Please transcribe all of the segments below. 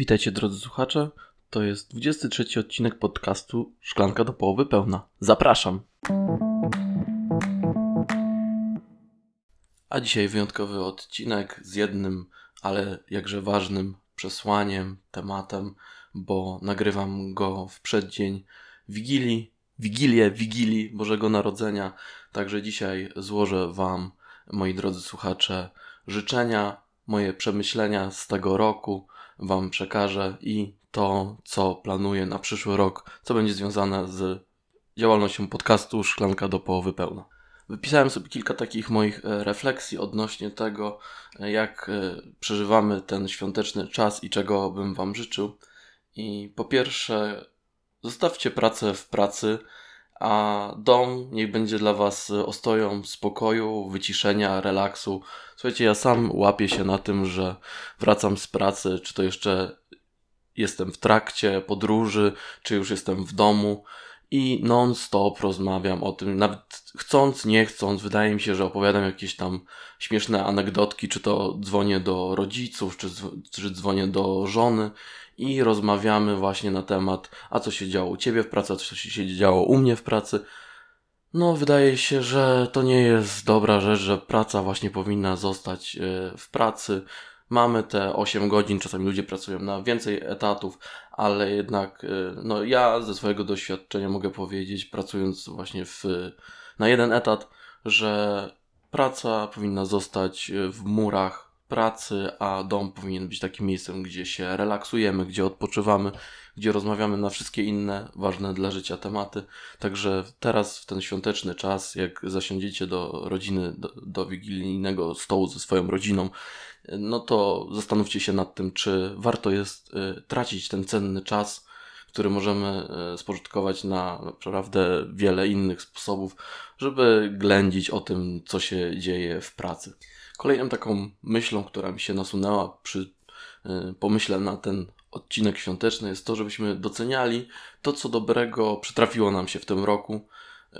Witajcie drodzy słuchacze. To jest 23 odcinek podcastu Szklanka do połowy pełna. Zapraszam. A dzisiaj wyjątkowy odcinek z jednym, ale jakże ważnym przesłaniem, tematem, bo nagrywam go w przeddzień Wigilii, Wigilię, Wigilii Bożego Narodzenia. Także dzisiaj złożę Wam, moi drodzy słuchacze, życzenia, moje przemyślenia z tego roku Wam przekażę i to, co planuję na przyszły rok, co będzie związane z działalnością podcastu Szklanka do połowy pełna. Wypisałem sobie kilka takich moich e, refleksji odnośnie tego, e, jak e, przeżywamy ten świąteczny czas i czego bym Wam życzył. I po pierwsze, zostawcie pracę w pracy, a dom niech będzie dla Was ostoją spokoju, wyciszenia, relaksu. Słuchajcie, ja sam łapię się na tym, że wracam z pracy, czy to jeszcze jestem w trakcie podróży, czy już jestem w domu. I non-stop rozmawiam o tym, nawet chcąc, nie chcąc, wydaje mi się, że opowiadam jakieś tam śmieszne anegdotki, czy to dzwonię do rodziców, czy, czy dzwonię do żony i rozmawiamy właśnie na temat, a co się działo u ciebie w pracy, a co się działo u mnie w pracy. No, wydaje się, że to nie jest dobra rzecz, że praca właśnie powinna zostać e, w pracy. Mamy te 8 godzin, czasami ludzie pracują na więcej etatów, ale jednak, e, no ja ze swojego doświadczenia mogę powiedzieć, pracując właśnie w, na jeden etat, że praca powinna zostać w murach pracy, a dom powinien być takim miejscem, gdzie się relaksujemy, gdzie odpoczywamy, gdzie rozmawiamy na wszystkie inne ważne dla życia tematy. Także teraz, w ten świąteczny czas, jak zasiądziecie do rodziny, do, do wigilijnego stołu ze swoją rodziną, no to zastanówcie się nad tym, czy warto jest y, tracić ten cenny czas, który możemy y, spożytkować na naprawdę wiele innych sposobów, żeby ględzić o tym, co się dzieje w pracy. Kolejną taką myślą, która mi się nasunęła przy y, pomyśle na ten odcinek świąteczny jest to, żebyśmy doceniali to, co dobrego przytrafiło nam się w tym roku,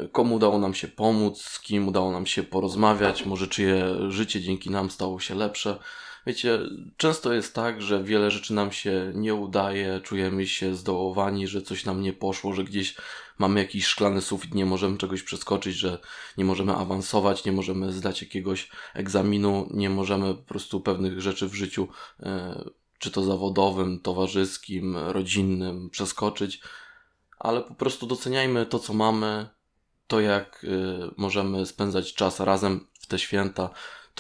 y, komu udało nam się pomóc, z kim udało nam się porozmawiać, może czyje życie dzięki nam stało się lepsze. Wiecie, często jest tak, że wiele rzeczy nam się nie udaje, czujemy się zdołowani, że coś nam nie poszło, że gdzieś mamy jakiś szklany sufit, nie możemy czegoś przeskoczyć, że nie możemy awansować, nie możemy zdać jakiegoś egzaminu, nie możemy po prostu pewnych rzeczy w życiu, e, czy to zawodowym, towarzyskim, rodzinnym, przeskoczyć, ale po prostu doceniajmy to, co mamy, to jak e, możemy spędzać czas razem w te święta,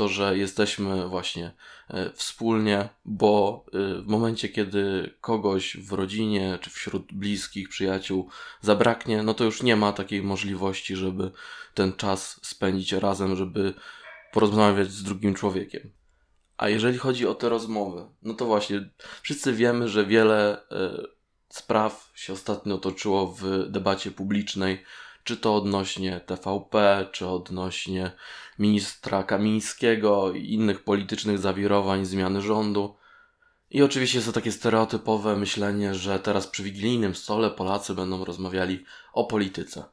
to, że jesteśmy właśnie e, wspólnie, bo e, w momencie, kiedy kogoś w rodzinie czy wśród bliskich, przyjaciół zabraknie, no to już nie ma takiej możliwości, żeby ten czas spędzić razem, żeby porozmawiać z drugim człowiekiem. A jeżeli chodzi o te rozmowy, no to właśnie wszyscy wiemy, że wiele e, spraw się ostatnio toczyło w debacie publicznej czy to odnośnie TVP, czy odnośnie ministra Kamińskiego i innych politycznych zawirowań, zmiany rządu. I oczywiście jest to takie stereotypowe myślenie, że teraz przy wigilijnym stole Polacy będą rozmawiali o polityce.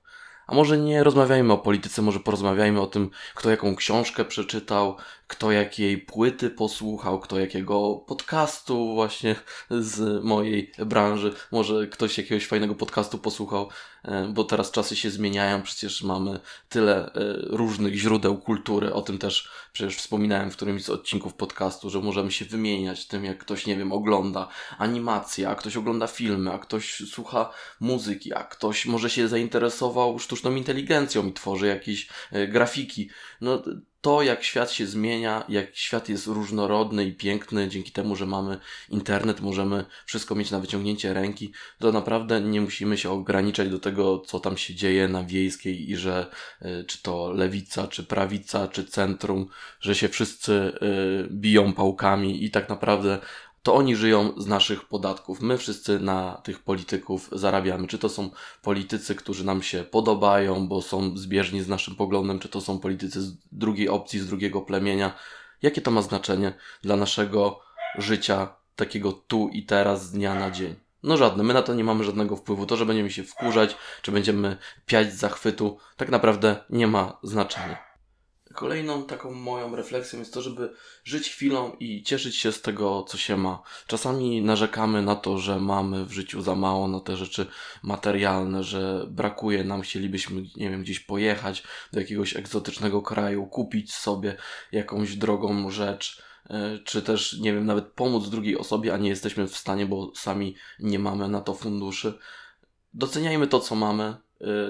A może nie rozmawiajmy o polityce, może porozmawiajmy o tym, kto jaką książkę przeczytał, kto jakiej płyty posłuchał, kto jakiego podcastu właśnie z mojej branży. Może ktoś jakiegoś fajnego podcastu posłuchał, e, bo teraz czasy się zmieniają, przecież mamy tyle e, różnych źródeł kultury. O tym też przecież wspominałem w którymś z odcinków podcastu, że możemy się wymieniać tym, jak ktoś, nie wiem, ogląda animacje, a ktoś ogląda filmy, a ktoś słucha muzyki, a ktoś może się zainteresował sztuczną inteligencją i tworzy jakieś e, grafiki. No to, jak świat się zmienia, jak świat jest różnorodny i piękny, dzięki temu, że mamy internet, możemy wszystko mieć na wyciągnięcie ręki, to naprawdę nie musimy się ograniczać do tego, co tam się dzieje na wiejskiej i że y, czy to lewica, czy prawica, czy centrum, że się wszyscy y, biją pałkami i tak naprawdę to oni żyją z naszych podatków. My wszyscy na tych polityków zarabiamy. Czy to są politycy, którzy nam się podobają, bo są zbieżni z naszym poglądem, czy to są politycy z drugiej opcji, z drugiego plemienia. Jakie to ma znaczenie dla naszego życia, takiego tu i teraz, z dnia na dzień? No żadne, my na to nie mamy żadnego wpływu. To, że będziemy się wkurzać, czy będziemy piać zachwytu, tak naprawdę nie ma znaczenia. Kolejną taką moją refleksją jest to, żeby żyć chwilą i cieszyć się z tego, co się ma. Czasami narzekamy na to, że mamy w życiu za mało na te rzeczy materialne, że brakuje nam, chcielibyśmy, nie wiem, gdzieś pojechać do jakiegoś egzotycznego kraju, kupić sobie jakąś drogą rzecz e, czy też, nie wiem, nawet pomóc drugiej osobie, a nie jesteśmy w stanie, bo sami nie mamy na to funduszy. Doceniajmy to, co mamy,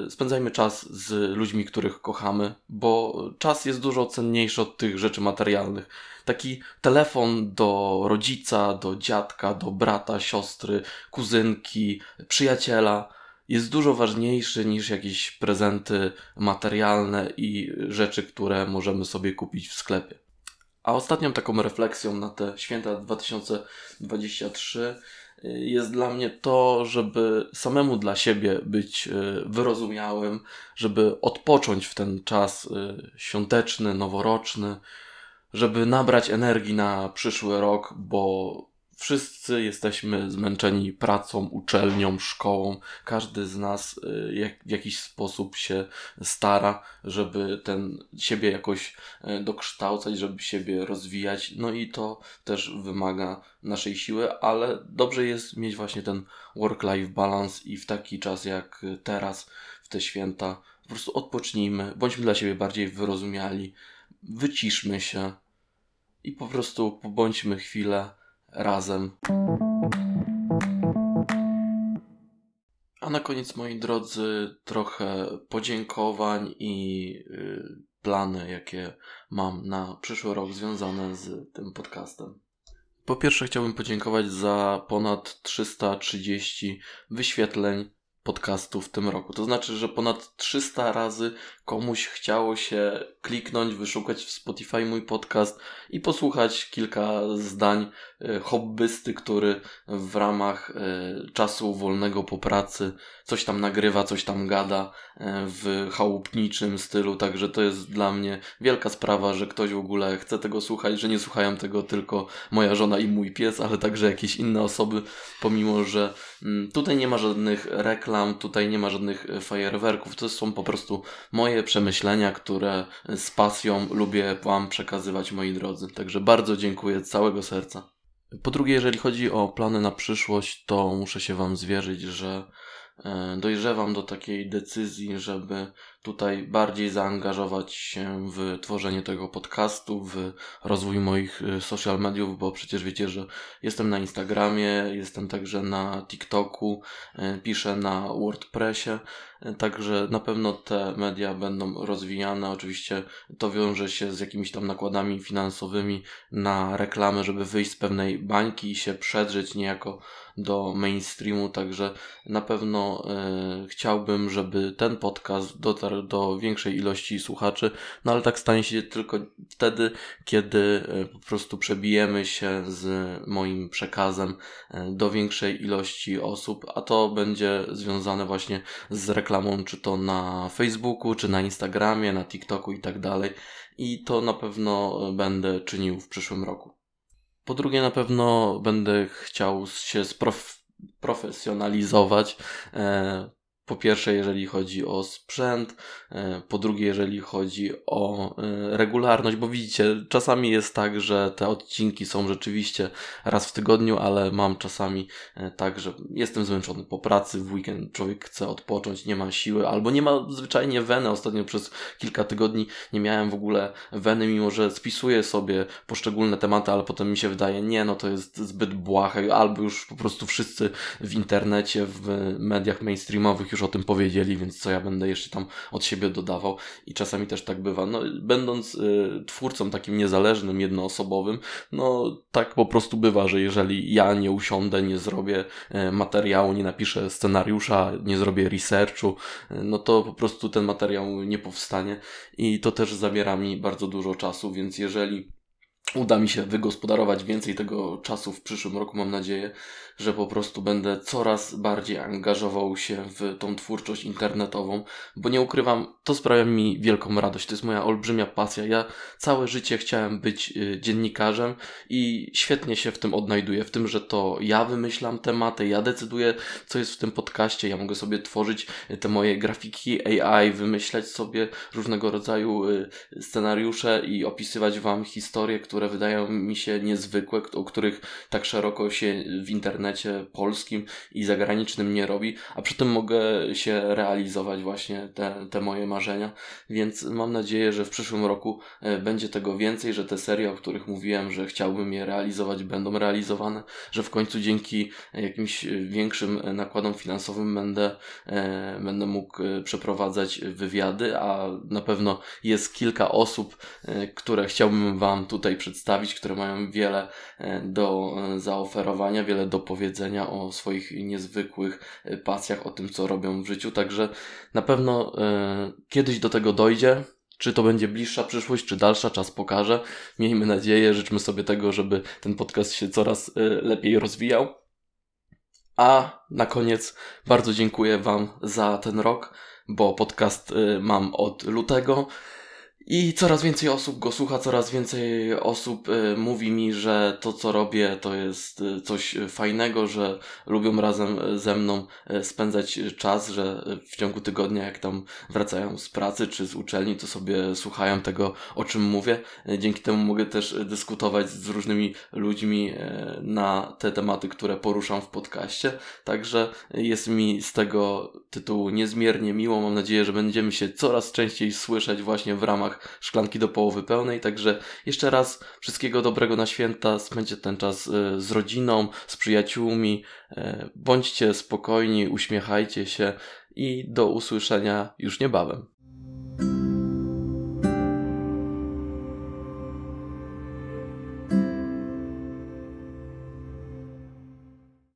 spędzajmy czas z ludźmi, których kochamy, bo czas jest dużo cenniejszy od tych rzeczy materialnych. Taki telefon do rodzica, do dziadka, do brata, siostry, kuzynki, przyjaciela jest dużo ważniejszy niż jakieś prezenty materialne i rzeczy, które możemy sobie kupić w sklepie. A ostatnią taką refleksją na te święta 2023 jest dla mnie to, żeby samemu dla siebie być e, wyrozumiałym, żeby odpocząć w ten czas e, świąteczny, noworoczny, żeby nabrać energii na przyszły rok, bo Wszyscy jesteśmy zmęczeni pracą, uczelnią, szkołą. Każdy z nas y, jak, w jakiś sposób się stara, żeby ten siebie jakoś y, dokształcać, żeby siebie rozwijać. No i to też wymaga naszej siły, ale dobrze jest mieć właśnie ten work-life balance i w taki czas jak teraz, w te święta, po prostu odpocznijmy, bądźmy dla siebie bardziej wyrozumiali, wyciszmy się i po prostu pobądźmy chwilę razem. A na koniec, moi drodzy, trochę podziękowań i yy, plany, jakie mam na przyszły rok związane z tym podcastem. Po pierwsze, chciałbym podziękować za ponad 330 wyświetleń podcastu w tym roku. To znaczy, że ponad 300 razy komuś chciało się kliknąć, wyszukać w Spotify mój podcast i posłuchać kilka zdań e, hobbysty, który w ramach e, czasu wolnego po pracy coś tam nagrywa, coś tam gada e, w chałupniczym stylu. Także to jest dla mnie wielka sprawa, że ktoś w ogóle chce tego słuchać, że nie słuchają tego tylko moja żona i mój pies, ale także jakieś inne osoby, pomimo że tutaj nie ma żadnych reklam, tutaj nie ma żadnych fajerwerków, to są po prostu moje przemyślenia, które z pasją lubię Wam przekazywać, moi drodzy. Także bardzo dziękuję z całego serca. Po drugie, jeżeli chodzi o plany na przyszłość, to muszę się Wam zwierzyć, że e, dojrzewam do takiej decyzji, żeby tutaj bardziej zaangażować się w tworzenie tego podcastu, w rozwój moich y, social mediów, bo przecież wiecie, że jestem na Instagramie, jestem także na TikToku, y, piszę na WordPressie, y, także na pewno te media będą rozwijane. Oczywiście to wiąże się z jakimiś tam nakładami finansowymi na reklamę, żeby wyjść z pewnej bańki i się przedrzeć niejako do mainstreamu, także na pewno chciałbym, żeby ten podcast dotarł do większej ilości słuchaczy, no ale tak stanie się tylko wtedy, kiedy e, po prostu przebijemy się z moim przekazem e, do większej ilości osób, a to będzie związane właśnie z reklamą, czy to na Facebooku, czy na Instagramie, na TikToku i tak dalej. I to na pewno będę czynił w przyszłym roku. Po drugie, na pewno będę chciał się sprofesjonalizować. E, po pierwsze, jeżeli chodzi o sprzęt, e, po drugie, jeżeli chodzi o e, regularność, bo widzicie, czasami jest tak, że te odcinki są rzeczywiście raz w tygodniu, ale mam czasami e, tak, że jestem zmęczony po pracy, w weekend człowiek chce odpocząć, nie ma siły, albo nie ma zwyczajnie weny. Ostatnio przez kilka tygodni nie miałem w ogóle weny, mimo że spisuję sobie poszczególne tematy, ale potem mi się wydaje, nie, no to jest zbyt błahe, albo już po prostu wszyscy w internecie, w mediach mainstreamowych już o tym powiedzieli, więc co ja będę jeszcze tam od siebie dodawał i czasami też tak bywa. No, będąc y, twórcą takim niezależnym, jednoosobowym, no tak po prostu bywa, że jeżeli ja nie usiądę, nie zrobię y, materiału, nie napiszę scenariusza, nie zrobię researchu, y, no to po prostu ten materiał nie powstanie i to też zabiera mi bardzo dużo czasu, więc jeżeli uda mi się wygospodarować więcej tego czasu w przyszłym roku, mam nadzieję, że po prostu będę coraz bardziej angażował się w tą twórczość internetową, bo nie ukrywam, to sprawia mi wielką radość. To jest moja olbrzymia pasja. Ja całe życie chciałem być y, dziennikarzem i świetnie się w tym odnajduję. W tym, że to ja wymyślam tematy, ja decyduję, co jest w tym podcaście. Ja mogę sobie tworzyć y, te moje grafiki AI, wymyślać sobie różnego rodzaju y, scenariusze i opisywać Wam historie, które wydają mi się niezwykłe, o których tak szeroko się w internecie polskim i zagranicznym nie robi, a przy tym mogę się realizować właśnie te, te moje marzenia, więc mam nadzieję, że w przyszłym roku e, będzie tego więcej, że te serie, o których mówiłem, że chciałbym je realizować, będą realizowane, że w końcu dzięki jakimś większym nakładom finansowym będę, e, będę mógł e, przeprowadzać wywiady, a na pewno jest kilka osób, które chciałbym Wam tutaj przedstawić, które mają wiele do zaoferowania, wiele do powiedzenia o swoich niezwykłych pasjach, o tym, co robią w życiu, także na pewno Kiedyś do tego dojdzie. Czy to będzie bliższa przyszłość, czy dalsza, czas pokaże. Miejmy nadzieję, życzmy sobie tego, żeby ten podcast się coraz lepiej rozwijał. A na koniec bardzo dziękuję Wam za ten rok, bo podcast mam od lutego. I coraz więcej osób go słucha, coraz więcej osób y, mówi mi, że to co robię to jest y, coś fajnego, że lubią razem ze mną y, spędzać czas, że w ciągu tygodnia jak tam wracają z pracy czy z uczelni, to sobie słuchają tego o czym mówię. Dzięki temu mogę też dyskutować z różnymi ludźmi na te tematy, które poruszam w podcaście. Także jest mi z tego tytułu niezmiernie miło. Mam nadzieję, że będziemy się coraz częściej słyszeć właśnie w ramach szklanki do połowy pełnej. Także jeszcze raz wszystkiego dobrego na święta. Spędźcie ten czas e, z rodziną, z przyjaciółmi. E, bądźcie spokojni, uśmiechajcie się i do usłyszenia już niebawem.